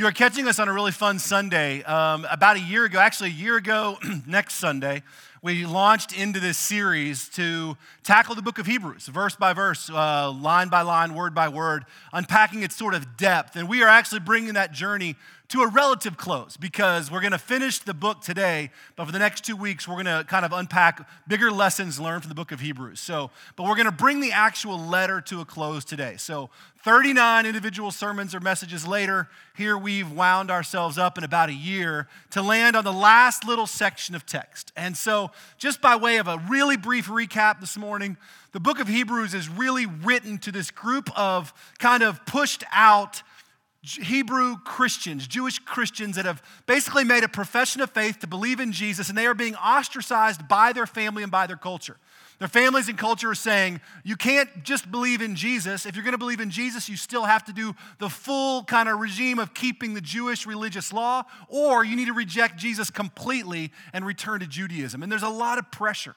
You are catching us on a really fun Sunday. Um, about a year ago, actually, a year ago, next Sunday, we launched into this series to tackle the book of Hebrews, verse by verse, uh, line by line, word by word, unpacking its sort of depth. And we are actually bringing that journey to a relative close because we're going to finish the book today, but for the next two weeks, we're going to kind of unpack bigger lessons learned from the book of Hebrews. So, but we're going to bring the actual letter to a close today. So, 39 individual sermons or messages later, here we've wound ourselves up in about a year to land on the last little section of text. And so, just by way of a really brief recap this morning, the book of Hebrews is really written to this group of kind of pushed out Hebrew Christians, Jewish Christians that have basically made a profession of faith to believe in Jesus, and they are being ostracized by their family and by their culture. Their families and culture are saying, you can't just believe in Jesus. If you're going to believe in Jesus, you still have to do the full kind of regime of keeping the Jewish religious law, or you need to reject Jesus completely and return to Judaism. And there's a lot of pressure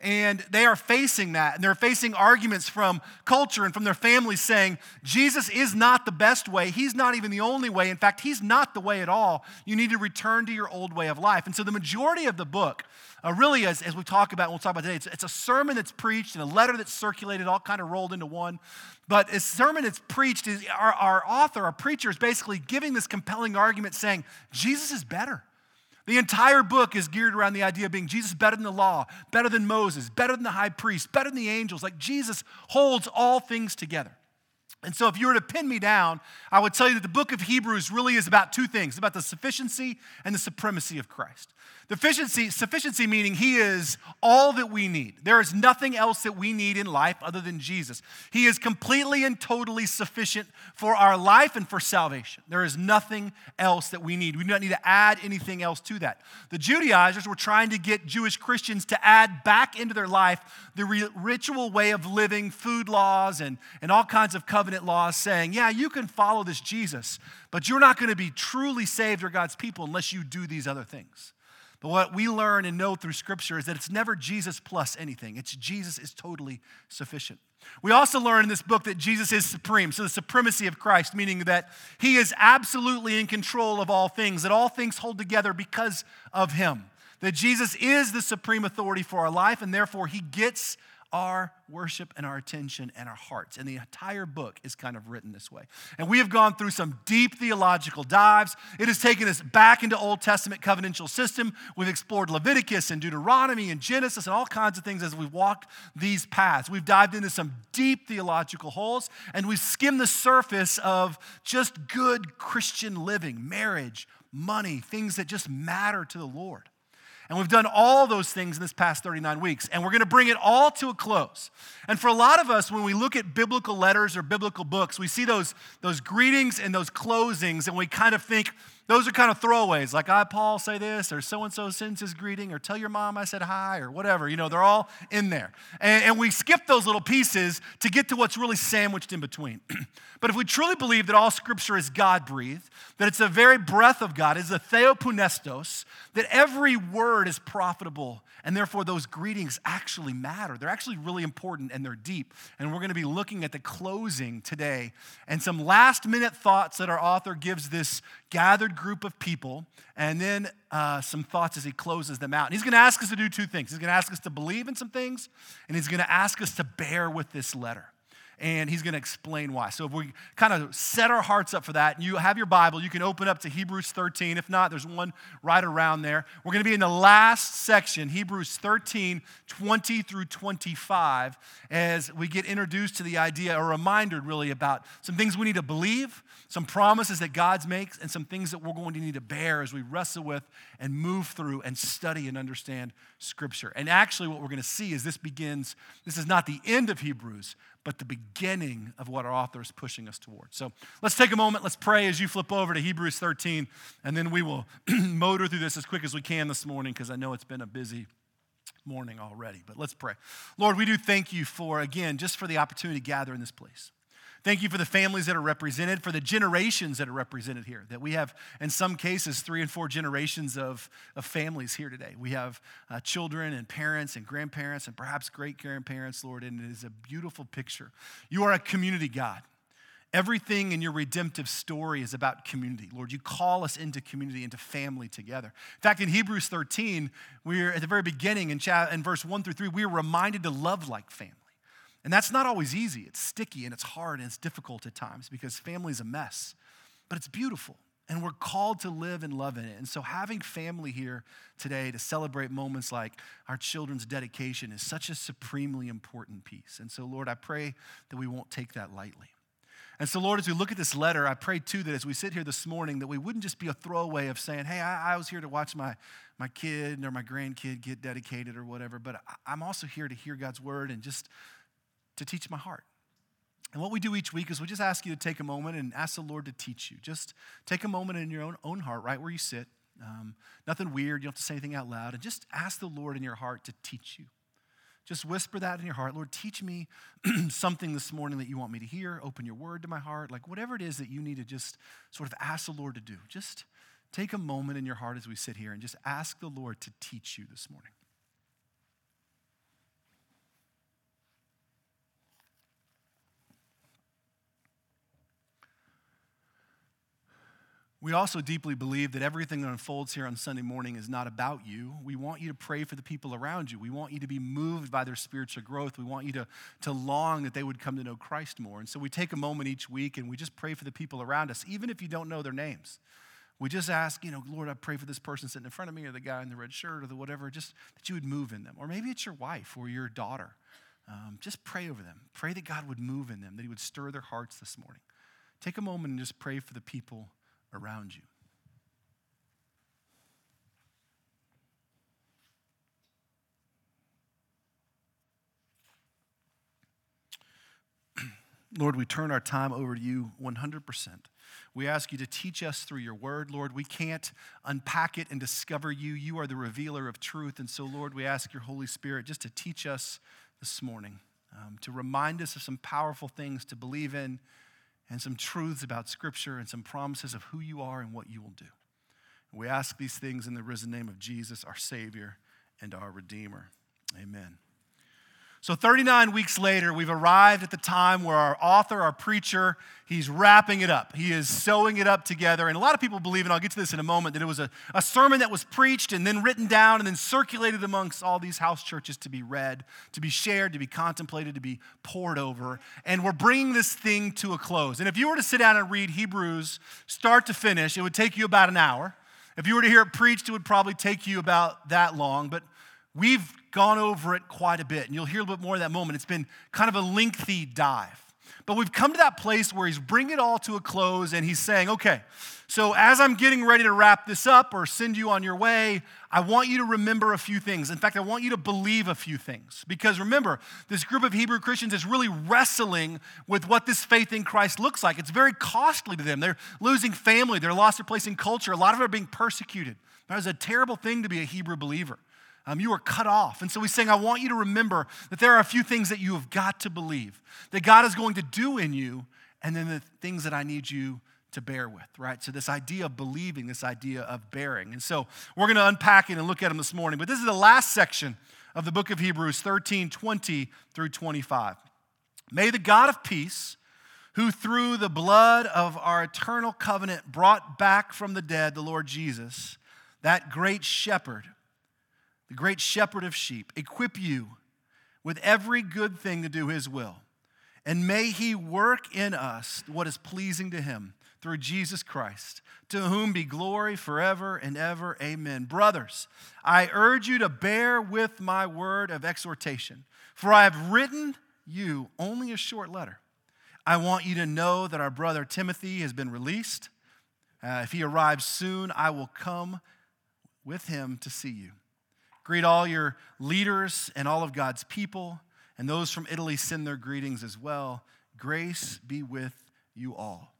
and they are facing that. And they're facing arguments from culture and from their families saying, Jesus is not the best way. He's not even the only way. In fact, He's not the way at all. You need to return to your old way of life. And so the majority of the book, uh, really, as, as we talk about, we'll talk about today, it's, it's a sermon that's preached and a letter that's circulated, all kind of rolled into one. But a sermon that's preached is our, our author, our preacher, is basically giving this compelling argument saying, Jesus is better. The entire book is geared around the idea of being Jesus better than the law, better than Moses, better than the high priest, better than the angels. Like Jesus holds all things together. And so, if you were to pin me down, I would tell you that the book of Hebrews really is about two things about the sufficiency and the supremacy of Christ. Sufficiency, sufficiency meaning he is all that we need. There is nothing else that we need in life other than Jesus. He is completely and totally sufficient for our life and for salvation. There is nothing else that we need. We do not need to add anything else to that. The Judaizers were trying to get Jewish Christians to add back into their life the ritual way of living, food laws, and, and all kinds of covenant laws, saying, yeah, you can follow this Jesus, but you're not going to be truly saved or God's people unless you do these other things. But what we learn and know through Scripture is that it's never Jesus plus anything. It's Jesus is totally sufficient. We also learn in this book that Jesus is supreme. So, the supremacy of Christ, meaning that he is absolutely in control of all things, that all things hold together because of him. That Jesus is the supreme authority for our life, and therefore he gets our worship and our attention and our hearts. And the entire book is kind of written this way. And we have gone through some deep theological dives. It has taken us back into Old Testament covenantal system. We've explored Leviticus and Deuteronomy and Genesis and all kinds of things as we've walked these paths. We've dived into some deep theological holes and we've skimmed the surface of just good Christian living, marriage, money, things that just matter to the Lord. And we've done all those things in this past 39 weeks, and we're going to bring it all to a close. And for a lot of us, when we look at biblical letters or biblical books, we see those, those greetings and those closings, and we kind of think, those are kind of throwaways, like I, Paul, say this, or so and so sends his greeting, or tell your mom I said hi, or whatever. You know, they're all in there. And, and we skip those little pieces to get to what's really sandwiched in between. but if we truly believe that all scripture is God breathed, that it's the very breath of God, is the theopneustos, that every word is profitable, and therefore those greetings actually matter. They're actually really important and they're deep. And we're going to be looking at the closing today and some last minute thoughts that our author gives this gathered group of people, and then uh, some thoughts as he closes them out. And he's going to ask us to do two things. He's going to ask us to believe in some things, and he's going to ask us to bear with this letter and he's going to explain why. So if we kind of set our hearts up for that, and you have your Bible, you can open up to Hebrews 13. If not, there's one right around there. We're going to be in the last section, Hebrews 13, 20 through 25, as we get introduced to the idea, or reminded really about some things we need to believe, some promises that God makes, and some things that we're going to need to bear as we wrestle with and move through and study and understand Scripture. And actually, what we're going to see is this begins, this is not the end of Hebrews, but the beginning of what our author is pushing us towards. So let's take a moment, let's pray as you flip over to Hebrews 13, and then we will motor through this as quick as we can this morning because I know it's been a busy morning already. But let's pray. Lord, we do thank you for, again, just for the opportunity to gather in this place. Thank you for the families that are represented, for the generations that are represented here. That we have, in some cases, three and four generations of, of families here today. We have uh, children and parents and grandparents and perhaps great grandparents, Lord, and it is a beautiful picture. You are a community God. Everything in your redemptive story is about community. Lord, you call us into community, into family together. In fact, in Hebrews 13, we're at the very beginning in, chat, in verse 1 through 3, we are reminded to love like family. And that's not always easy. It's sticky and it's hard and it's difficult at times because family is a mess, but it's beautiful. And we're called to live and love in it. And so, having family here today to celebrate moments like our children's dedication is such a supremely important piece. And so, Lord, I pray that we won't take that lightly. And so, Lord, as we look at this letter, I pray too that as we sit here this morning, that we wouldn't just be a throwaway of saying, hey, I, I was here to watch my, my kid or my grandkid get dedicated or whatever, but I, I'm also here to hear God's word and just to teach my heart. And what we do each week is we just ask you to take a moment and ask the Lord to teach you. Just take a moment in your own, own heart, right where you sit. Um, nothing weird, you don't have to say anything out loud, and just ask the Lord in your heart to teach you. Just whisper that in your heart. Lord, teach me something this morning that you want me to hear. Open your word to my heart. Like whatever it is that you need to just sort of ask the Lord to do. Just take a moment in your heart as we sit here and just ask the Lord to teach you this morning. We also deeply believe that everything that unfolds here on Sunday morning is not about you. We want you to pray for the people around you. We want you to be moved by their spiritual growth. We want you to, to long that they would come to know Christ more. And so we take a moment each week and we just pray for the people around us, even if you don't know their names. We just ask, you know, Lord, I pray for this person sitting in front of me or the guy in the red shirt or the whatever, just that you would move in them. Or maybe it's your wife or your daughter. Um, just pray over them. Pray that God would move in them, that He would stir their hearts this morning. Take a moment and just pray for the people around you. Lord, we turn our time over to you 100%. We ask you to teach us through your word. Lord, we can't unpack it and discover you. You are the revealer of truth. And so, Lord, we ask your Holy Spirit just to teach us this morning, um, to remind us of some powerful things to believe in and some truths about Scripture and some promises of who you are and what you will do. We ask these things in the risen name of Jesus, our Savior and our Redeemer. Amen. So 39 weeks later, we've arrived at the time where our author, our preacher, he's wrapping it up. He is sewing it up together. And a lot of people believe, and I'll get to this in a moment, that it was a, a sermon that was preached and then written down and then circulated amongst all these house churches to be read, to be shared, to be contemplated, to be pored over. And we're bringing this thing to a close. And if you were to sit down and read Hebrews start to finish, it would take you about an hour. If you were to hear it preached, it would probably take you about that long. But We've gone over it quite a bit, and you'll hear a little bit more of that moment. It's been kind of a lengthy dive. But we've come to that place where he's bringing it all to a close and he's saying, okay, so as I'm getting ready to wrap this up or send you on your way, I want you to remember a few things. In fact, I want you to believe a few things. Because remember, this group of Hebrew Christians is really wrestling with what this faith in Christ looks like. It's very costly to them. They're losing family, they're lost their place in culture. A lot of them are being persecuted. That was a terrible thing to be a Hebrew believer. Um, you are cut off. And so he's saying, I want you to remember that there are a few things that you have got to believe, that God is going to do in you, and then the things that I need you to bear with, right? So, this idea of believing, this idea of bearing. And so, we're going to unpack it and look at them this morning. But this is the last section of the book of Hebrews 13 20 through 25. May the God of peace, who through the blood of our eternal covenant brought back from the dead the Lord Jesus, that great shepherd, the great shepherd of sheep, equip you with every good thing to do his will. And may he work in us what is pleasing to him through Jesus Christ, to whom be glory forever and ever. Amen. Brothers, I urge you to bear with my word of exhortation, for I have written you only a short letter. I want you to know that our brother Timothy has been released. Uh, if he arrives soon, I will come with him to see you. Greet all your leaders and all of God's people, and those from Italy send their greetings as well. Grace be with you all.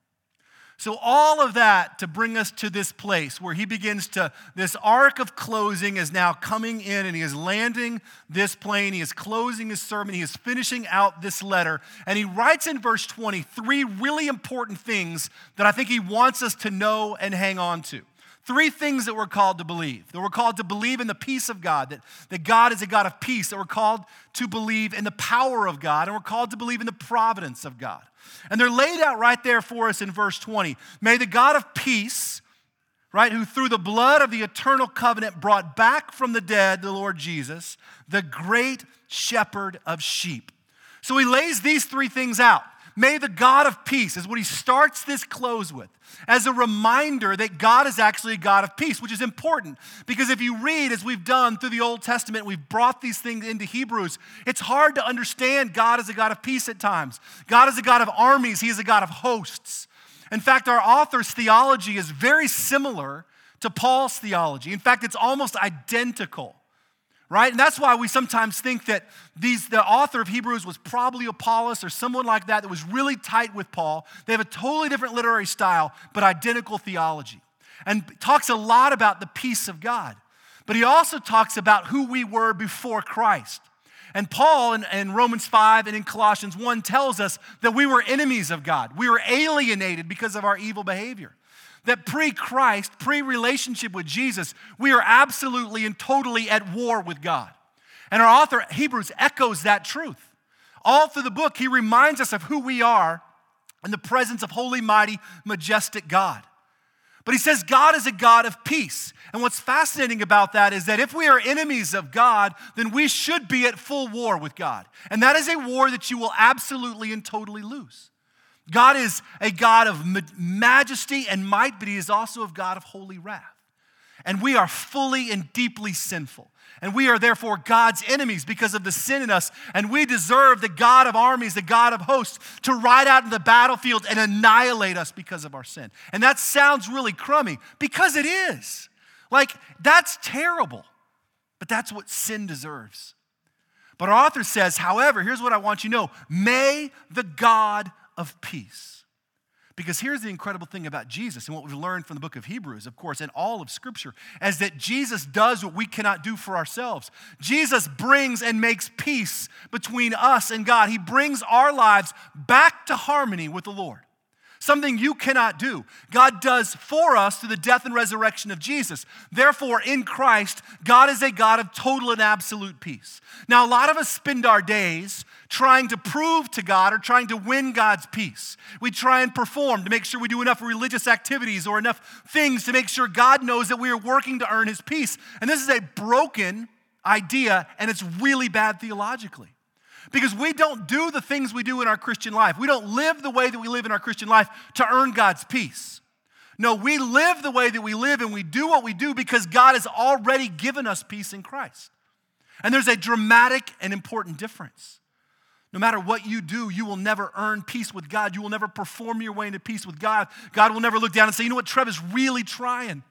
So, all of that to bring us to this place where he begins to, this arc of closing is now coming in and he is landing this plane. He is closing his sermon. He is finishing out this letter. And he writes in verse 20 three really important things that I think he wants us to know and hang on to Three things that we're called to believe. That we're called to believe in the peace of God, that, that God is a God of peace, that we're called to believe in the power of God, and we're called to believe in the providence of God. And they're laid out right there for us in verse 20. May the God of peace, right, who through the blood of the eternal covenant brought back from the dead the Lord Jesus, the great shepherd of sheep. So he lays these three things out. May the God of peace is what he starts this close with as a reminder that God is actually a God of peace, which is important because if you read, as we've done through the Old Testament, we've brought these things into Hebrews, it's hard to understand God as a God of peace at times. God is a God of armies, He is a God of hosts. In fact, our author's theology is very similar to Paul's theology. In fact, it's almost identical right? And that's why we sometimes think that these, the author of Hebrews was probably Apollos or someone like that that was really tight with Paul. They have a totally different literary style, but identical theology. And talks a lot about the peace of God. But he also talks about who we were before Christ. And Paul in, in, Romans 5 and in Colossians 1 tells us that we were enemies of God. We were alienated because of our evil behavior that pre Christ, pre relationship with Jesus, we are absolutely and totally at war with God. And our author, Hebrews, echoes that truth. All through the book, he reminds us of who we are in the presence of holy, mighty, majestic God. But he says God is a God of peace. And what's fascinating about that is that if we are enemies of God, then we should be at full war with God. And that is a war that you will absolutely and totally lose. God is a God of majesty and might, but He is also a God of holy wrath. And we are fully and deeply sinful. And we are therefore God's enemies because of the sin in us. And we deserve the God of armies, the God of hosts, to ride out in the battlefield and annihilate us because of our sin. And that sounds really crummy because it is. Like, that's terrible. But that's what sin deserves. But our author says, however, here's what I want you to know may the God of peace. Because here's the incredible thing about Jesus and what we've learned from the book of Hebrews, of course, and all of Scripture, is that Jesus does what we cannot do for ourselves. Jesus brings and makes peace between us and God. He brings our lives back to harmony with the Lord something you cannot do. God does for us through the death and resurrection of Jesus. Therefore, in Christ, God is a God of total and absolute peace. Now, a lot of us spend our days trying to prove to God or trying to win God's peace. We try and perform to make sure we do enough religious activities or enough things to make sure God knows that we are working to earn his peace. And this is a broken idea, and it's really bad theologically. Because we don't do the things we do in our Christian life. We don't live the way that we live in our Christian life to earn God's peace. No, we live the way that we live and we do what we do because God has already given us peace in Christ. And there's a dramatic and important difference. No matter what you do, you will never earn peace with God. You will never perform your way into peace with God. God will never look down and say, you know what, Trev is really trying.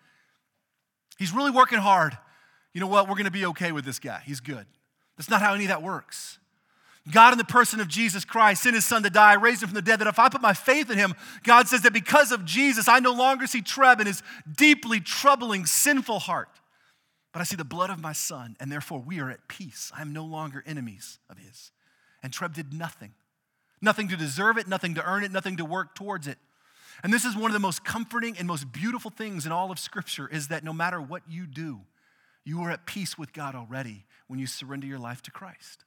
He's really working hard. You know what, we're going to be okay with this guy. He's good. That's not how any of that works. God, in the person of Jesus Christ, sent his son to die, raised him from the dead, that if I put my faith in him, God says that because of Jesus, I no longer see Trev in his deeply troubling, sinful heart, but I see the blood of my son, and therefore we are at peace. I am no longer enemies of his. And Trev did nothing nothing to deserve it, nothing to earn it, nothing to work towards it. And this is one of the most comforting and most beautiful things in all of Scripture is that no matter what you do, you are at peace with God already when you surrender your life to Christ.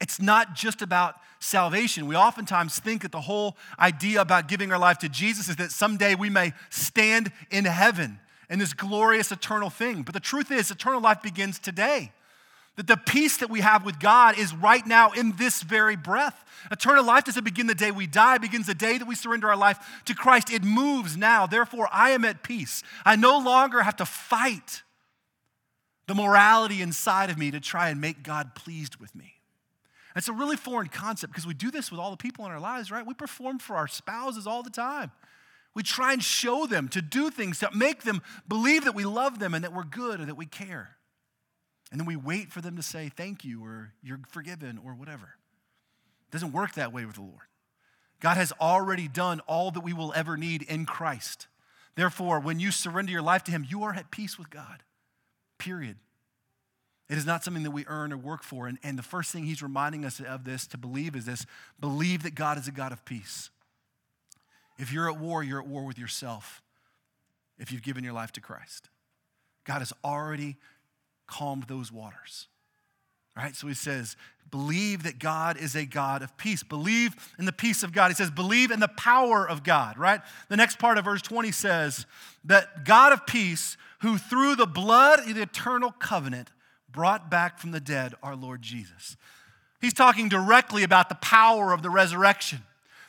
It's not just about salvation. We oftentimes think that the whole idea about giving our life to Jesus is that someday we may stand in heaven in this glorious eternal thing. But the truth is, eternal life begins today. That the peace that we have with God is right now in this very breath. Eternal life doesn't begin the day we die, it begins the day that we surrender our life to Christ. It moves now. Therefore, I am at peace. I no longer have to fight the morality inside of me to try and make God pleased with me. It's a really foreign concept because we do this with all the people in our lives, right? We perform for our spouses all the time. We try and show them to do things that make them believe that we love them and that we're good or that we care. And then we wait for them to say thank you or you're forgiven or whatever. It doesn't work that way with the Lord. God has already done all that we will ever need in Christ. Therefore, when you surrender your life to Him, you are at peace with God. Period. It is not something that we earn or work for. And, and the first thing he's reminding us of this to believe is this believe that God is a God of peace. If you're at war, you're at war with yourself. if you've given your life to Christ. God has already calmed those waters. Right? So he says, believe that God is a God of peace. Believe in the peace of God. He says, believe in the power of God, right? The next part of verse 20 says that God of peace, who through the blood of the eternal covenant brought back from the dead our Lord Jesus. He's talking directly about the power of the resurrection.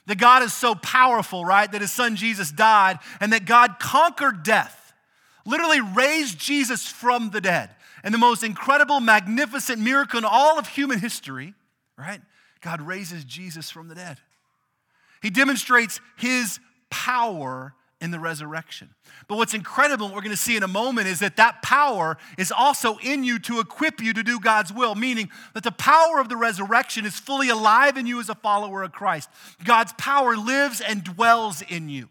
That God is so powerful, right, that his son Jesus died and that God conquered death, literally raised Jesus from the dead. And the most incredible, magnificent miracle in all of human history, right? God raises Jesus from the dead. He demonstrates his power in the resurrection. But what's incredible, what we're going to see in a moment, is that that power is also in you to equip you to do God's will, meaning that the power of the resurrection is fully alive in you as a follower of Christ. God's power lives and dwells in you.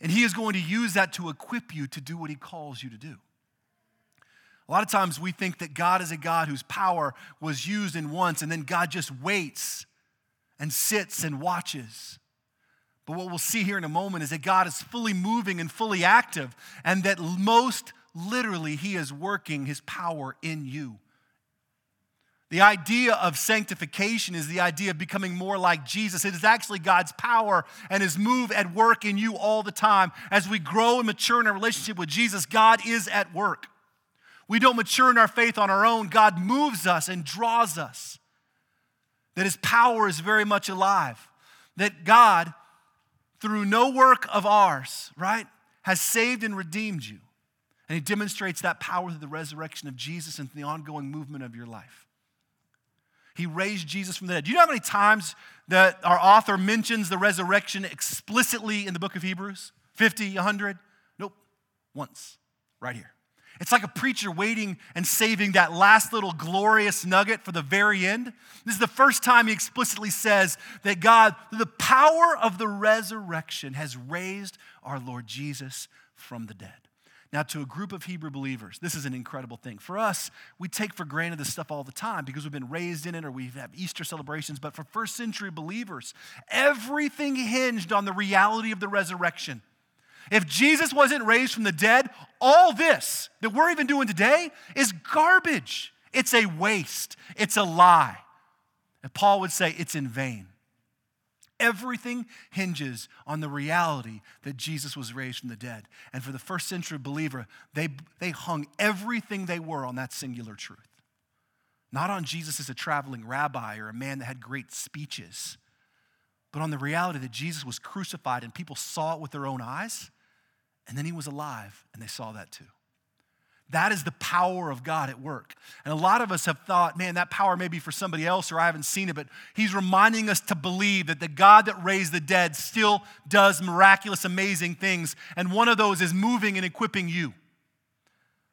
And He is going to use that to equip you to do what He calls you to do. A lot of times we think that God is a God whose power was used in once, and then God just waits and sits and watches. But what we'll see here in a moment is that God is fully moving and fully active, and that most literally He is working His power in you. The idea of sanctification is the idea of becoming more like Jesus. It is actually God's power and His move at work in you all the time. As we grow and mature in our relationship with Jesus, God is at work. We don't mature in our faith on our own. God moves us and draws us. That His power is very much alive. That God through no work of ours, right, has saved and redeemed you. And he demonstrates that power through the resurrection of Jesus and the ongoing movement of your life. He raised Jesus from the dead. Do you know how many times that our author mentions the resurrection explicitly in the book of Hebrews? 50, 100? Nope, once, right here. It's like a preacher waiting and saving that last little glorious nugget for the very end. This is the first time he explicitly says that God, the power of the resurrection, has raised our Lord Jesus from the dead. Now, to a group of Hebrew believers, this is an incredible thing. For us, we take for granted this stuff all the time because we've been raised in it or we have Easter celebrations. But for first century believers, everything hinged on the reality of the resurrection. If Jesus wasn't raised from the dead, all this that we're even doing today is garbage. It's a waste. It's a lie. And Paul would say it's in vain. Everything hinges on the reality that Jesus was raised from the dead. And for the first century believer, they, they hung everything they were on that singular truth. Not on Jesus as a traveling rabbi or a man that had great speeches, but on the reality that Jesus was crucified and people saw it with their own eyes and then he was alive, and they saw that too. That is the power of God at work. And a lot of us have thought, man, that power may be for somebody else or I haven't seen it, but he's reminding us to believe that the God that raised the dead still does miraculous, amazing things. And one of those is moving and equipping you.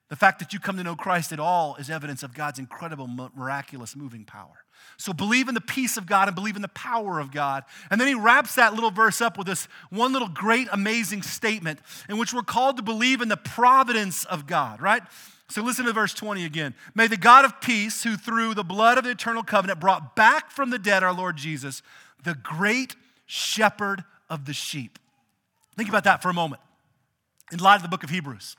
The fact that you come to know Christ at all is evidence of God's incredible, miraculous moving power. So believe in the peace of God and believe in the power of God. And then he wraps that little verse up with this one little great, amazing statement in which we're called to believe in the providence of God, right? So listen to verse 20 again. May the God of peace, who through the blood of the eternal covenant brought back from the dead our Lord Jesus, the great shepherd of the sheep. Think about that for a moment in light of the book of Hebrews.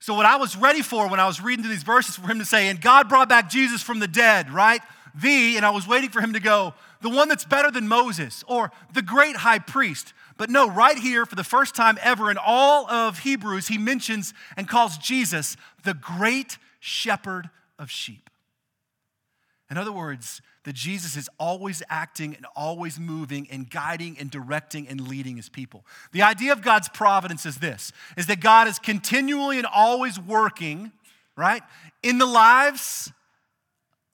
So, what I was ready for when I was reading through these verses for him to say, and God brought back Jesus from the dead, right? The, and I was waiting for him to go, the one that's better than Moses or the great high priest. But no, right here, for the first time ever in all of Hebrews, he mentions and calls Jesus the great shepherd of sheep. In other words, that Jesus is always acting and always moving and guiding and directing and leading his people. The idea of God's providence is this is that God is continually and always working, right, in the lives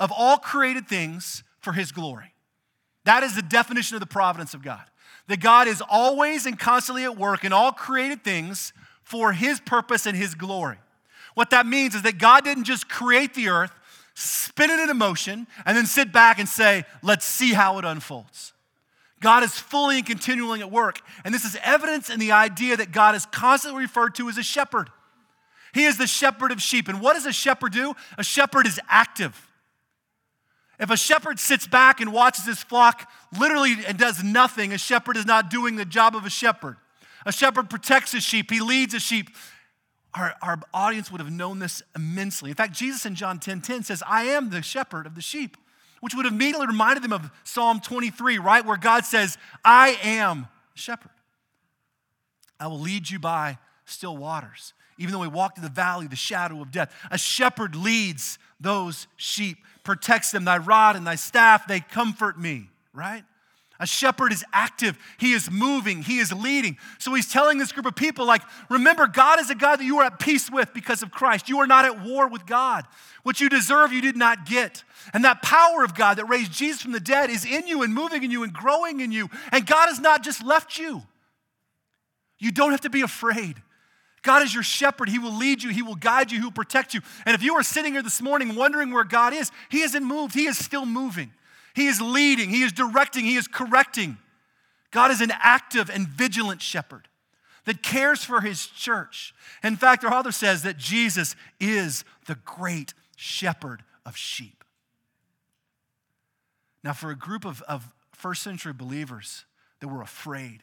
of all created things for his glory. That is the definition of the providence of God. That God is always and constantly at work in all created things for his purpose and his glory. What that means is that God didn't just create the earth, spin it into motion, and then sit back and say, let's see how it unfolds. God is fully and continually at work. And this is evidence in the idea that God is constantly referred to as a shepherd. He is the shepherd of sheep. And what does a shepherd do? A shepherd is active. If a shepherd sits back and watches his flock literally and does nothing, a shepherd is not doing the job of a shepherd. A shepherd protects his sheep, he leads his sheep. Our, our audience would have known this immensely. In fact, Jesus in John 10 10 says, I am the shepherd of the sheep, which would have immediately reminded them of Psalm 23, right? Where God says, I am the shepherd. I will lead you by still waters. Even though we walk through the valley, the shadow of death, a shepherd leads those sheep, protects them. Thy rod and thy staff, they comfort me, right? A shepherd is active, he is moving, he is leading. So he's telling this group of people, like, remember, God is a God that you are at peace with because of Christ. You are not at war with God. What you deserve, you did not get. And that power of God that raised Jesus from the dead is in you and moving in you and growing in you. And God has not just left you. You don't have to be afraid. God is your shepherd. He will lead you, He will guide you, He will protect you. And if you are sitting here this morning wondering where God is, He hasn't moved, He is still moving. He is leading, He is directing, He is correcting. God is an active and vigilant shepherd that cares for His church. In fact, our author says that Jesus is the great shepherd of sheep. Now, for a group of, of first century believers that were afraid,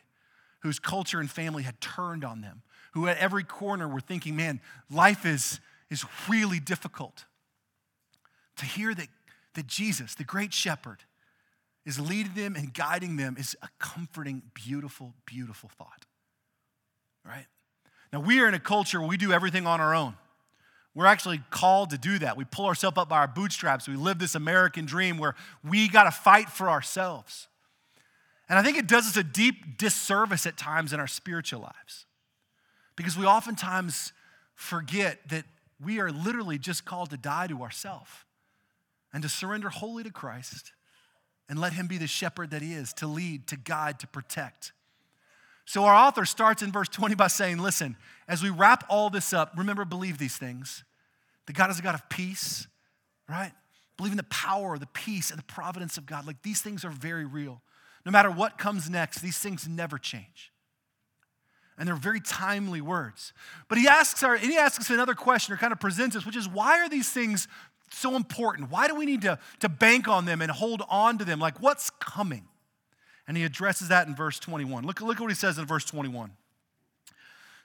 whose culture and family had turned on them, who at every corner were thinking, man, life is, is really difficult. To hear that that Jesus, the great shepherd, is leading them and guiding them is a comforting, beautiful, beautiful thought. Right? Now, we are in a culture where we do everything on our own. We're actually called to do that. We pull ourselves up by our bootstraps. We live this American dream where we got to fight for ourselves. And I think it does us a deep disservice at times in our spiritual lives because we oftentimes forget that we are literally just called to die to ourselves and to surrender wholly to Christ and let Him be the shepherd that He is to lead, to guide, to protect. So our author starts in verse 20 by saying, Listen, as we wrap all this up, remember, believe these things. That God is a God of peace, right? Believe in the power, the peace, and the providence of God. Like these things are very real. No matter what comes next, these things never change. And they're very timely words. But he asks our, he asks us another question or kind of presents us, which is why are these things so important? Why do we need to, to bank on them and hold on to them? Like, what's coming? And he addresses that in verse 21. Look, look at what he says in verse 21.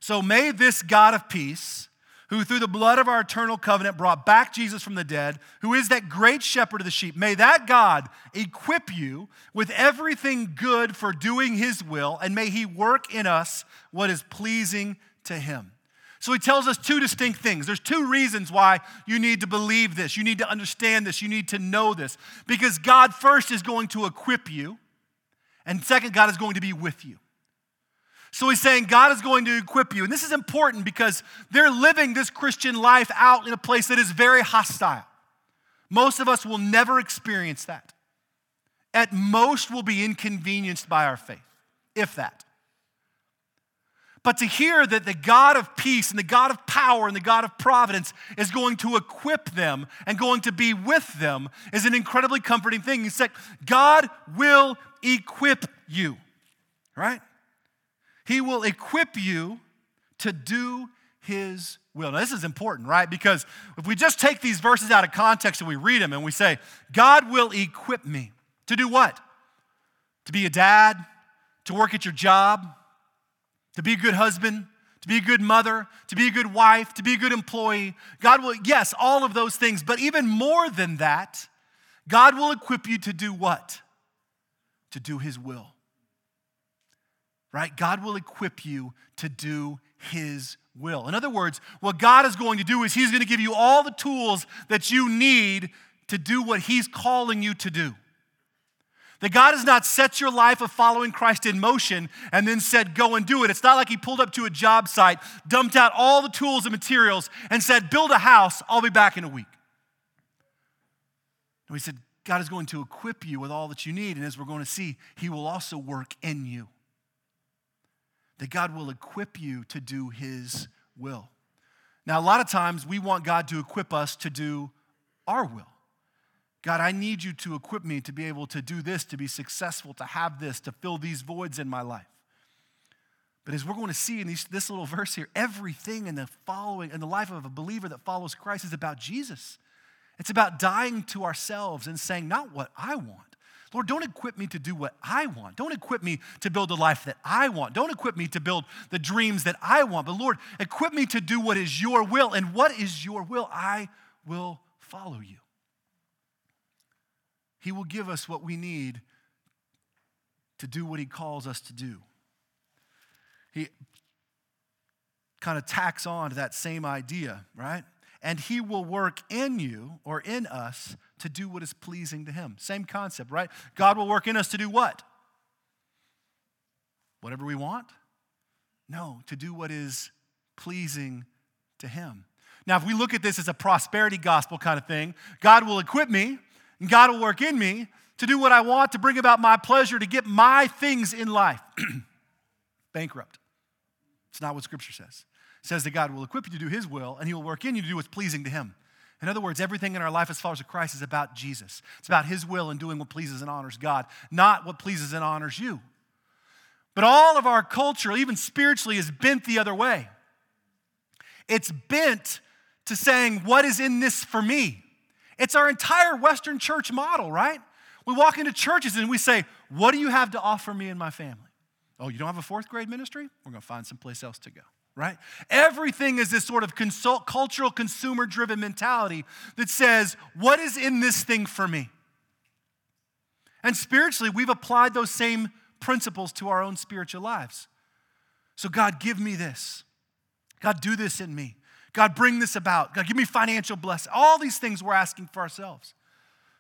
So may this God of peace, who through the blood of our eternal covenant brought back Jesus from the dead, who is that great shepherd of the sheep, may that God equip you with everything good for doing his will, and may he work in us what is pleasing to him. So he tells us two distinct things. There's two reasons why you need to believe this, you need to understand this, you need to know this. Because God first is going to equip you, and second, God is going to be with you. So he's saying God is going to equip you. And this is important because they're living this Christian life out in a place that is very hostile. Most of us will never experience that. At most, we'll be inconvenienced by our faith, if that. But to hear that the God of peace and the God of power and the God of providence is going to equip them and going to be with them is an incredibly comforting thing. He said, God will equip you, right? He will equip you to do his will. Now, this is important, right? Because if we just take these verses out of context and we read them and we say, God will equip me to do what? To be a dad, to work at your job, to be a good husband, to be a good mother, to be a good wife, to be a good employee. God will, yes, all of those things, but even more than that, God will equip you to do what? To do His will. Right? God will equip you to do His will. In other words, what God is going to do is He's going to give you all the tools that you need to do what He's calling you to do. That God has not set your life of following Christ in motion and then said, go and do it. It's not like He pulled up to a job site, dumped out all the tools and materials, and said, build a house, I'll be back in a week. No, He said, God is going to equip you with all that you need. And as we're going to see, He will also work in you. That God will equip you to do His will. Now, a lot of times we want God to equip us to do our will. God, I need you to equip me to be able to do this, to be successful, to have this, to fill these voids in my life. But as we're going to see in these, this little verse here, everything in the following in the life of a believer that follows Christ is about Jesus. It's about dying to ourselves and saying, not what I want. Lord, don't equip me to do what I want. Don't equip me to build the life that I want. Don't equip me to build the dreams that I want. But Lord, equip me to do what is your will. And what is your will? I will follow you. He will give us what we need to do what he calls us to do. He kind of tacks on to that same idea, right? And he will work in you or in us to do what is pleasing to him. Same concept, right? God will work in us to do what? Whatever we want? No, to do what is pleasing to him. Now, if we look at this as a prosperity gospel kind of thing, God will equip me and God will work in me to do what I want, to bring about my pleasure, to get my things in life. Bankrupt. It's not what Scripture says. Says that God will equip you to do His will, and He will work in you to do what's pleasing to Him. In other words, everything in our life as followers of Christ is about Jesus. It's about His will and doing what pleases and honors God, not what pleases and honors you. But all of our culture, even spiritually, is bent the other way. It's bent to saying, What is in this for me? It's our entire Western church model, right? We walk into churches and we say, What do you have to offer me and my family? Oh, you don't have a fourth grade ministry? We're going to find someplace else to go, right? Everything is this sort of consult, cultural, consumer driven mentality that says, What is in this thing for me? And spiritually, we've applied those same principles to our own spiritual lives. So, God, give me this. God, do this in me. God, bring this about. God, give me financial blessing. All these things we're asking for ourselves.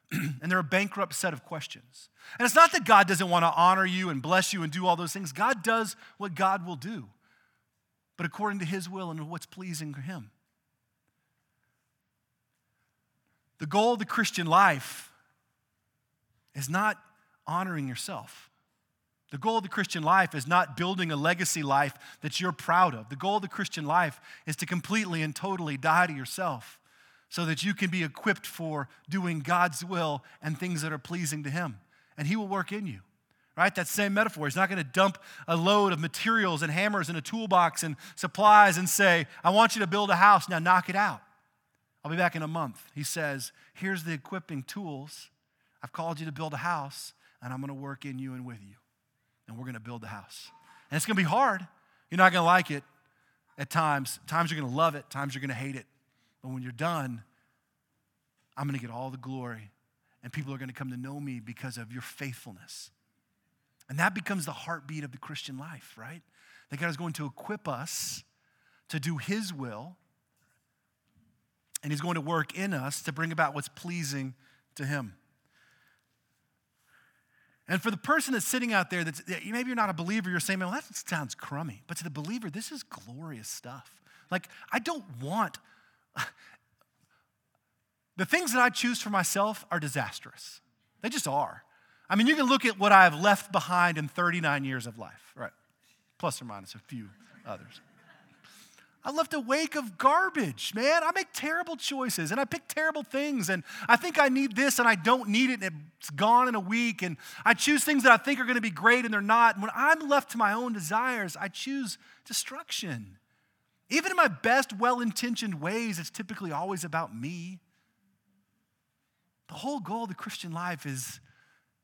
and they're a bankrupt set of questions. And it's not that God doesn't want to honor you and bless you and do all those things. God does what God will do, but according to his will and what's pleasing to him. The goal of the Christian life is not honoring yourself. The goal of the Christian life is not building a legacy life that you're proud of. The goal of the Christian life is to completely and totally die to yourself so that you can be equipped for doing God's will and things that are pleasing to Him. And He will work in you. Right? That same metaphor. He's not going to dump a load of materials and hammers in a toolbox and supplies and say, I want you to build a house. Now knock it out. I'll be back in a month. He says, Here's the equipping tools. I've called you to build a house, and I'm going to work in you and with you and we're going to build the house. And it's going to be hard. You're not going to like it at times. Times you're going to love it, times you're going to hate it. But when you're done, I'm going to get all the glory, and people are going to come to know me because of your faithfulness. And that becomes the heartbeat of the Christian life, right? That God is going to equip us to do His will, and He's going to work in us to bring about what's pleasing to Him. And for the person that's sitting out there, that's, maybe you're not a believer, you're saying, well, that sounds crummy. But to the believer, this is glorious stuff. Like, I don't want, the things that I choose for myself are disastrous. They just are. I mean, you can look at what I've left behind in 39 years of life, right? Plus or minus a few others. I left a wake of garbage, man. I make terrible choices and I pick terrible things and I think I need this and I don't need it and it's gone in a week and I choose things that I think are going to be great and they're not. And when I'm left to my own desires, I choose destruction. Even in my best, well intentioned ways, it's typically always about me. The whole goal of the Christian life is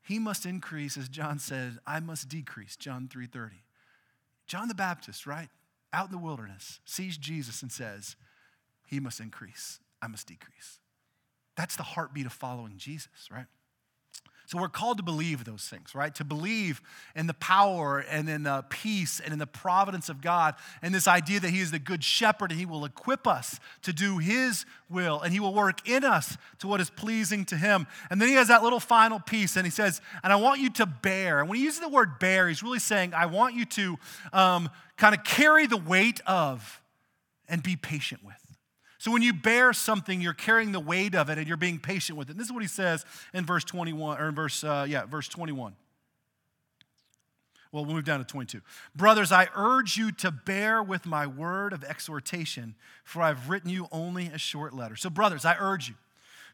he must increase, as John said, I must decrease, John 3:30. John the Baptist, right? out in the wilderness, sees Jesus and says, He must increase, I must decrease. That's the heartbeat of following Jesus, right? So we're called to believe those things, right? To believe in the power and in the peace and in the providence of God and this idea that He is the good shepherd and He will equip us to do His will and He will work in us to what is pleasing to Him. And then He has that little final piece and He says, and I want you to bear. And when He uses the word bear, He's really saying, I want you to um, kind of carry the weight of and be patient with. So when you bear something, you're carrying the weight of it and you're being patient with it. And this is what he says in verse 21, or in verse, uh, yeah, verse 21. Well, we'll move down to 22. Brothers, I urge you to bear with my word of exhortation, for I've written you only a short letter. So, brothers, I urge you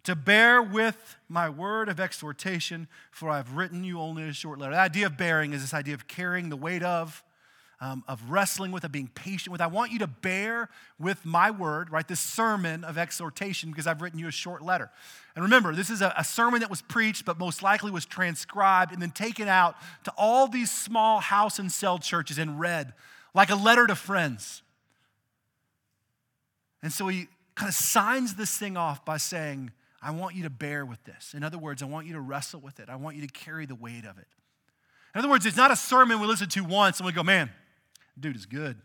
to bear with my word of exhortation, for I've written you only a short letter. The idea of bearing is this idea of carrying the weight of, um, of wrestling with, of being patient with. I want you to bear with my word, right? This sermon of exhortation, because I've written you a short letter. And remember, this is a, a sermon that was preached, but most likely was transcribed and then taken out to all these small house and cell churches and read like a letter to friends. And so he kind of signs this thing off by saying, I want you to bear with this. In other words, I want you to wrestle with it. I want you to carry the weight of it. In other words, it's not a sermon we listen to once and we go, man, dude is good.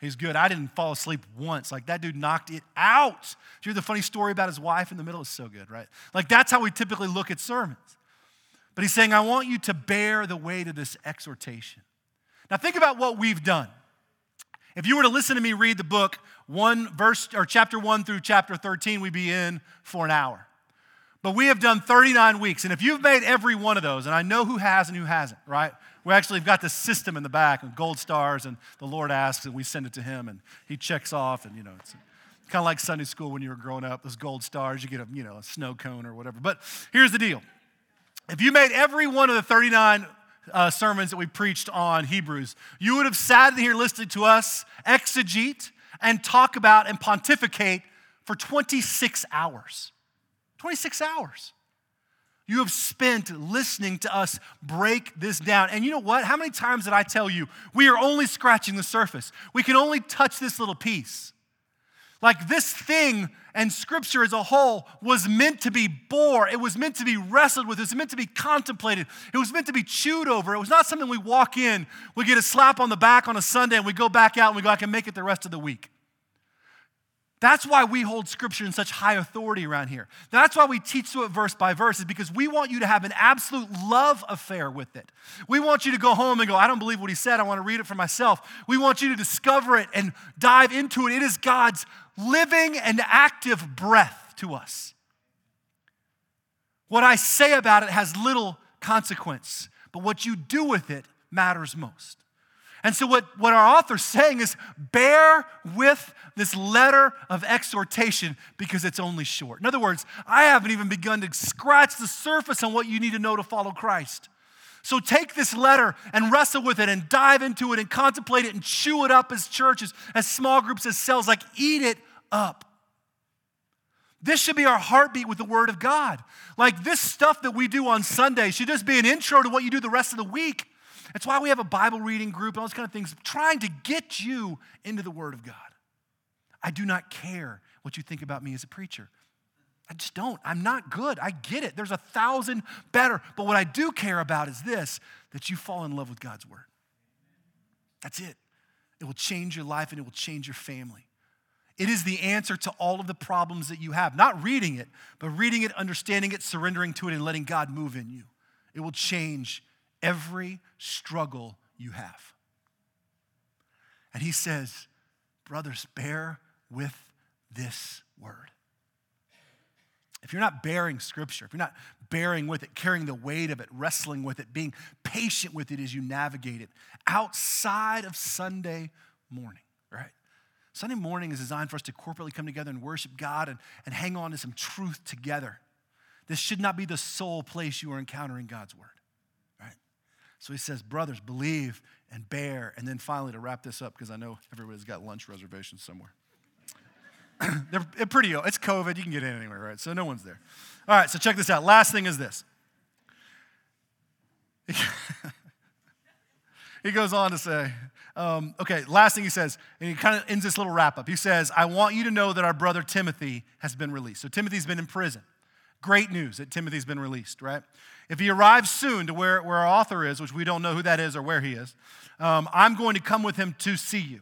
He's good. I didn't fall asleep once. Like that dude knocked it out. Did you hear the funny story about his wife in the middle? Is so good, right? Like that's how we typically look at sermons. But he's saying, I want you to bear the weight of this exhortation. Now think about what we've done. If you were to listen to me read the book, one verse or chapter one through chapter 13, we'd be in for an hour. But we have done 39 weeks. And if you've made every one of those, and I know who has and who hasn't, right? We actually have got the system in the back and gold stars, and the Lord asks, and we send it to Him, and He checks off, and you know, it's kind of like Sunday school when you were growing up. Those gold stars, you get a you know a snow cone or whatever. But here's the deal: if you made every one of the 39 uh, sermons that we preached on Hebrews, you would have sat in here listening to us exegete and talk about and pontificate for 26 hours. 26 hours. You have spent listening to us break this down. And you know what? How many times did I tell you we are only scratching the surface? We can only touch this little piece. Like this thing and scripture as a whole was meant to be bore. It was meant to be wrestled with. It was meant to be contemplated. It was meant to be chewed over. It was not something we walk in, we get a slap on the back on a Sunday, and we go back out and we go, I can make it the rest of the week. That's why we hold scripture in such high authority around here. That's why we teach through it verse by verse, is because we want you to have an absolute love affair with it. We want you to go home and go, I don't believe what he said. I want to read it for myself. We want you to discover it and dive into it. It is God's living and active breath to us. What I say about it has little consequence, but what you do with it matters most. And so, what, what our author's saying is bear with this letter of exhortation because it's only short. In other words, I haven't even begun to scratch the surface on what you need to know to follow Christ. So, take this letter and wrestle with it and dive into it and contemplate it and chew it up as churches, as small groups, as cells. Like, eat it up. This should be our heartbeat with the Word of God. Like, this stuff that we do on Sunday should just be an intro to what you do the rest of the week. That's why we have a Bible reading group and all those kind of things, trying to get you into the Word of God. I do not care what you think about me as a preacher. I just don't. I'm not good. I get it. There's a thousand better. But what I do care about is this that you fall in love with God's Word. That's it. It will change your life and it will change your family. It is the answer to all of the problems that you have. Not reading it, but reading it, understanding it, surrendering to it, and letting God move in you. It will change every struggle you have. And he says, Brothers, bear with this word. If you're not bearing scripture, if you're not bearing with it, carrying the weight of it, wrestling with it, being patient with it as you navigate it outside of Sunday morning, right? Sunday morning is designed for us to corporately come together and worship God and, and hang on to some truth together. This should not be the sole place you are encountering God's word. So he says, Brothers, believe and bear. And then finally, to wrap this up, because I know everybody's got lunch reservations somewhere. They're pretty, old. it's COVID, you can get in anywhere, right? So no one's there. All right, so check this out. Last thing is this. he goes on to say, um, okay, last thing he says, and he kind of ends this little wrap up. He says, I want you to know that our brother Timothy has been released. So Timothy's been in prison. Great news that Timothy's been released, right? If he arrives soon to where, where our author is, which we don't know who that is or where he is, um, I'm going to come with him to see you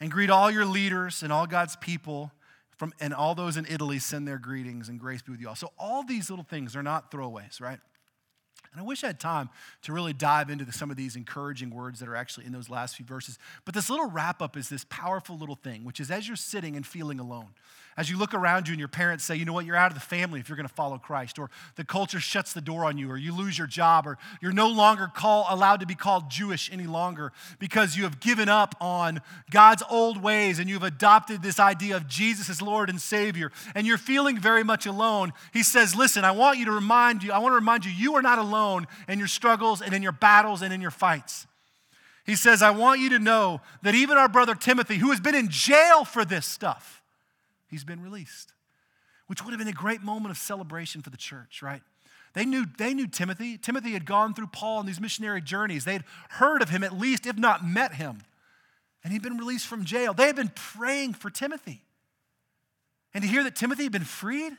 and greet all your leaders and all God's people. From, and all those in Italy send their greetings and grace be with you all. So, all these little things are not throwaways, right? And I wish I had time to really dive into the, some of these encouraging words that are actually in those last few verses. But this little wrap up is this powerful little thing, which is as you're sitting and feeling alone, as you look around you and your parents say, you know what, you're out of the family if you're going to follow Christ, or the culture shuts the door on you, or you lose your job, or you're no longer call, allowed to be called Jewish any longer because you have given up on God's old ways and you've adopted this idea of Jesus as Lord and Savior, and you're feeling very much alone. He says, listen, I want you to remind you, I want to remind you, you are not alone in your struggles and in your battles and in your fights. He says, I want you to know that even our brother Timothy, who has been in jail for this stuff, he's been released, which would have been a great moment of celebration for the church, right? They knew, they knew Timothy. Timothy had gone through Paul on these missionary journeys. They'd heard of him at least, if not met him. And he'd been released from jail. They had been praying for Timothy. And to hear that Timothy had been freed,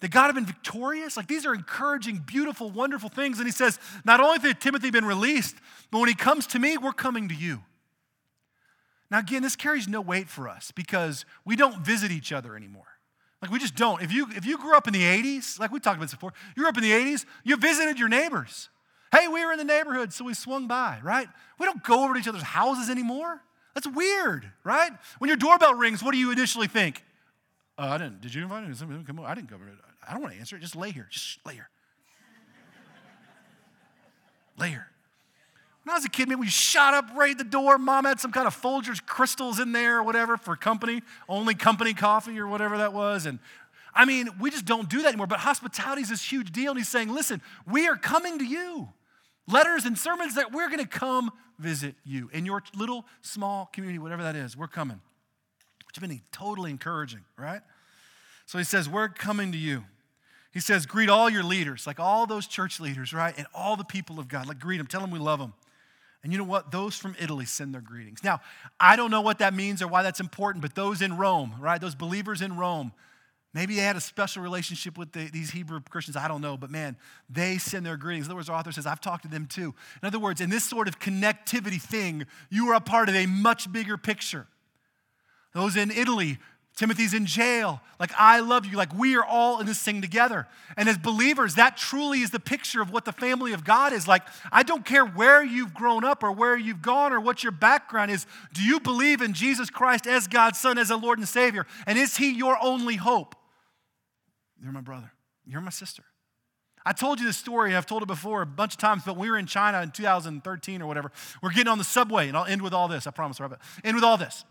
that God had been victorious, like these are encouraging, beautiful, wonderful things. And he says, not only has Timothy been released, but when he comes to me, we're coming to you. Now, again, this carries no weight for us because we don't visit each other anymore. Like we just don't. If you if you grew up in the 80s, like we talked about this before, you grew up in the 80s, you visited your neighbors. Hey, we were in the neighborhood, so we swung by, right? We don't go over to each other's houses anymore. That's weird, right? When your doorbell rings, what do you initially think? Uh, I didn't. Did you invite me? Come on. I didn't go over. I don't want to answer it. Just lay here. Just lay here. lay here. When I was a kid, man, we shot up at the door. Mom had some kind of Folgers crystals in there or whatever for company, only company coffee or whatever that was. And I mean, we just don't do that anymore. But hospitality is this huge deal. And he's saying, listen, we are coming to you. Letters and sermons that we're going to come visit you in your little small community, whatever that is. We're coming. Which has been totally encouraging, right? So he says, We're coming to you. He says, Greet all your leaders, like all those church leaders, right? And all the people of God. Like, greet them. Tell them we love them. And you know what? Those from Italy send their greetings. Now, I don't know what that means or why that's important, but those in Rome, right? Those believers in Rome, maybe they had a special relationship with the, these Hebrew Christians. I don't know, but man, they send their greetings. In other words, the author says, I've talked to them too. In other words, in this sort of connectivity thing, you are a part of a much bigger picture. Those in Italy, Timothy's in jail. Like, I love you. Like, we are all in this thing together. And as believers, that truly is the picture of what the family of God is. Like, I don't care where you've grown up or where you've gone or what your background is. Do you believe in Jesus Christ as God's Son, as a Lord and Savior? And is He your only hope? You're my brother. You're my sister. I told you this story, and I've told it before a bunch of times, but we were in China in 2013 or whatever. We're getting on the subway, and I'll end with all this, I promise, Robert. End with all this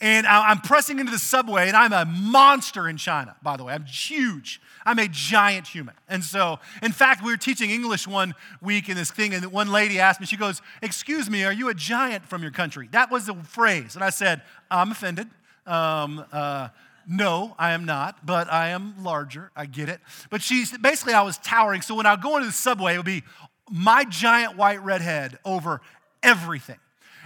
and I'm pressing into the subway, and I'm a monster in China, by the way. I'm huge. I'm a giant human. And so, in fact, we were teaching English one week in this thing, and one lady asked me, she goes, Excuse me, are you a giant from your country? That was the phrase. And I said, I'm offended. Um, uh, no, I am not, but I am larger. I get it. But she's basically, I was towering. So when I go into the subway, it would be my giant white redhead over everything.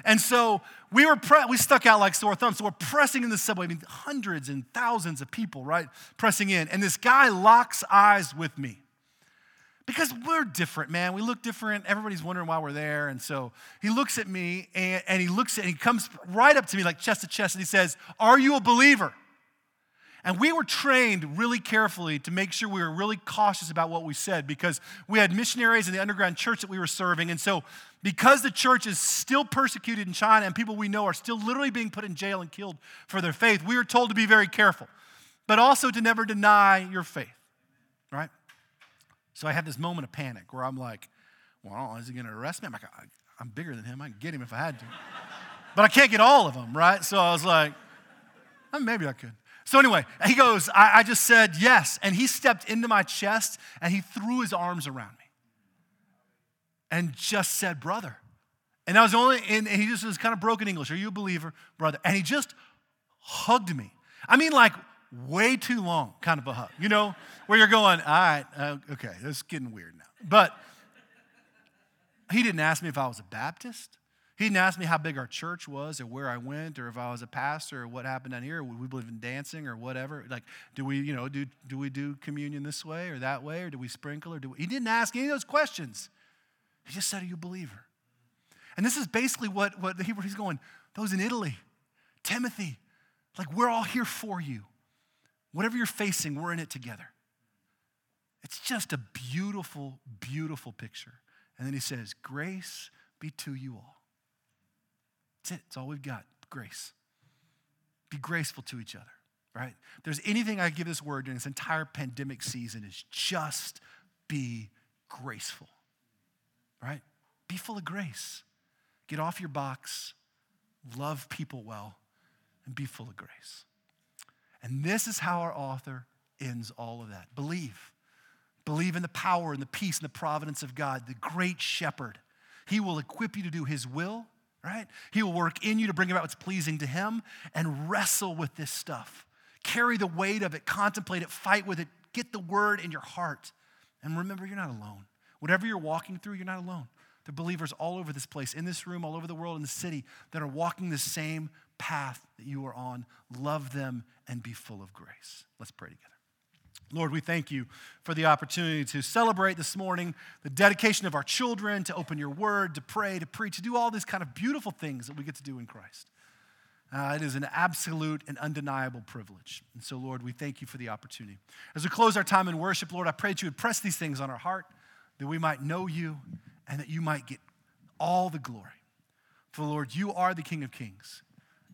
And so we were pre- we stuck out like sore thumbs. So we're pressing in the subway. I mean, hundreds and thousands of people, right, pressing in. And this guy locks eyes with me because we're different, man. We look different. Everybody's wondering why we're there. And so he looks at me and, and he looks at, and he comes right up to me like chest to chest and he says, "Are you a believer?" And we were trained really carefully to make sure we were really cautious about what we said because we had missionaries in the underground church that we were serving. And so, because the church is still persecuted in China and people we know are still literally being put in jail and killed for their faith, we were told to be very careful, but also to never deny your faith, right? So I had this moment of panic where I'm like, well, is he going to arrest me? I'm like, I'm bigger than him. I can get him if I had to. but I can't get all of them, right? So I was like, oh, maybe I could. So, anyway, he goes, I, I, just said yes. And he stepped into my chest and he threw his arms around me and just said, Brother. And I was only, and he just was kind of broken English. Are you a believer, brother? And he just hugged me. I mean, like way too long, kind of a hug, you know, where you're going, all right, uh, okay, this is getting weird now. But he didn't ask me if I was a Baptist. He didn't ask me how big our church was or where I went or if I was a pastor or what happened down here. Would we believe in dancing or whatever? Like, do we, you know, do, do we do communion this way or that way or do we sprinkle or do we? He didn't ask any of those questions. He just said, Are you a believer? And this is basically what, what he's going, those in Italy, Timothy, like we're all here for you. Whatever you're facing, we're in it together. It's just a beautiful, beautiful picture. And then he says, Grace be to you all. That's it. It's all we've got. Grace. Be graceful to each other, right? If there's anything I give this word during this entire pandemic season is just be graceful, right? Be full of grace. Get off your box, love people well, and be full of grace. And this is how our author ends all of that. Believe. Believe in the power and the peace and the providence of God, the great shepherd He will equip you to do His will, right? He will work in you to bring about what's pleasing to Him and wrestle with this stuff. Carry the weight of it, contemplate it, fight with it, get the word in your heart. And remember, you're not alone. Whatever you're walking through, you're not alone. There are believers all over this place, in this room, all over the world, in the city, that are walking the same path that you are on. Love them and be full of grace. Let's pray together. Lord, we thank you for the opportunity to celebrate this morning the dedication of our children, to open your word, to pray, to preach, to do all these kind of beautiful things that we get to do in Christ. Uh, it is an absolute and undeniable privilege. And so, Lord, we thank you for the opportunity. As we close our time in worship, Lord, I pray that you would press these things on our heart, that we might know you and that you might get all the glory. For, Lord, you are the King of Kings.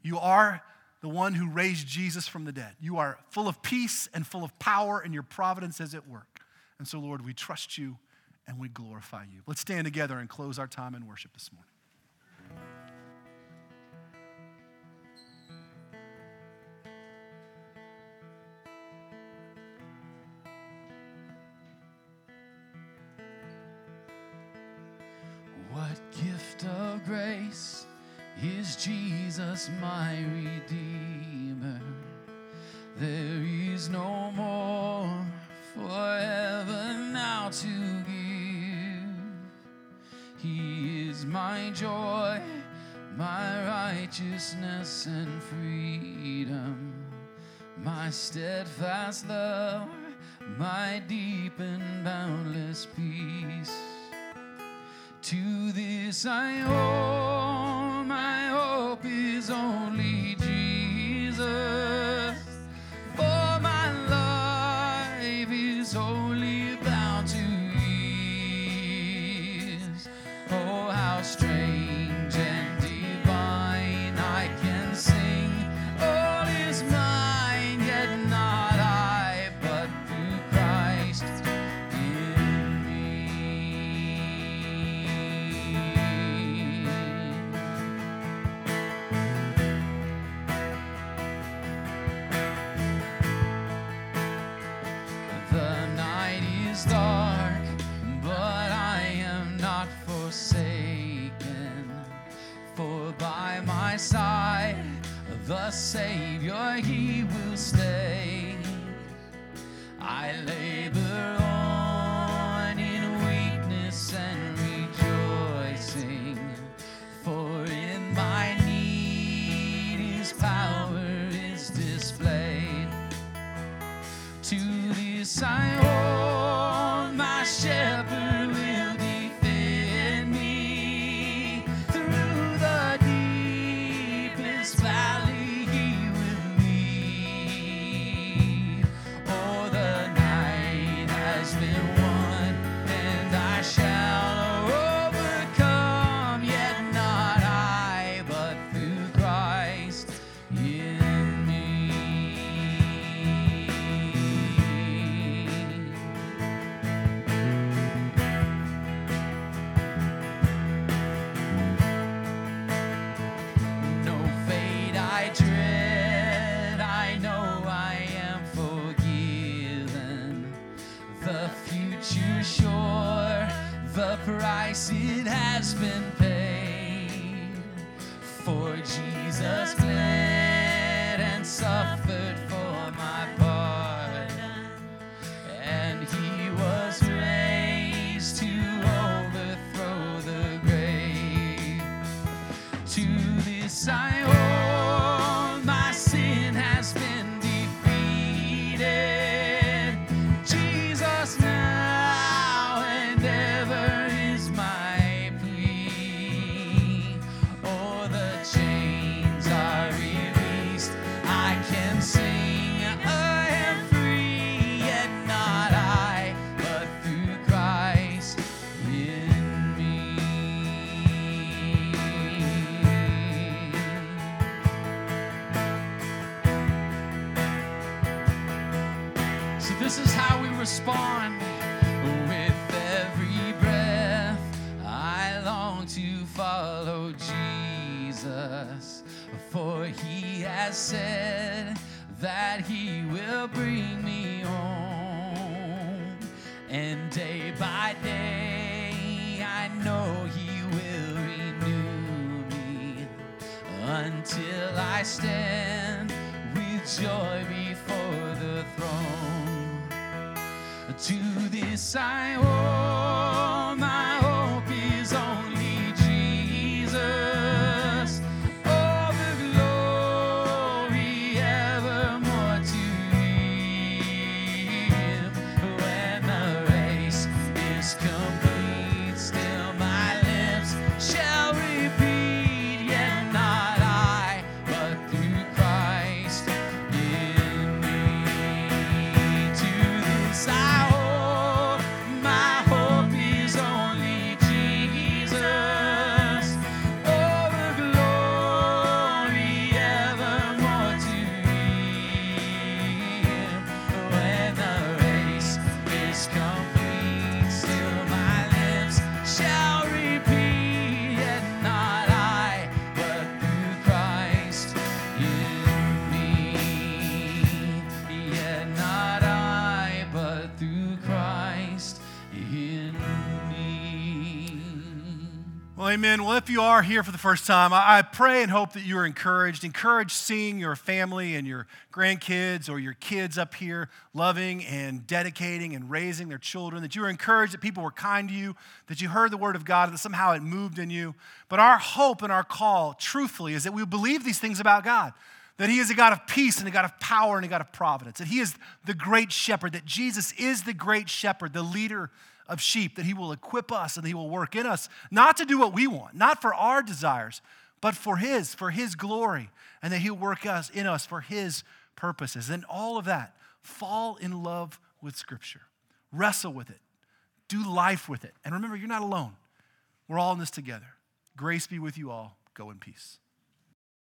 You are the one who raised Jesus from the dead. You are full of peace and full of power, and your providence is at work. And so, Lord, we trust you and we glorify you. Let's stand together and close our time in worship this morning. What gift of grace is Jesus my Redeemer? There is no more forever now to give. He is my joy, my righteousness and freedom, my steadfast love, my deep and boundless peace. To this I owe, the amen. Well, if you are here for the first time, I pray and hope that you are encouraged. Encouraged seeing your family and your grandkids or your kids up here loving and dedicating and raising their children. That you were encouraged that people were kind to you, that you heard the word of God, that somehow it moved in you. But our hope and our call, truthfully, is that we believe these things about God. That he is a God of peace and a God of power and a God of providence. That he is the great shepherd. That Jesus is the great shepherd, the leader of sheep, that He will equip us and He will work in us, not to do what we want, not for our desires, but for His, for His glory, and that He'll work us in us for His purposes. And all of that, fall in love with Scripture, wrestle with it, do life with it. And remember, you're not alone. We're all in this together. Grace be with you all. Go in peace.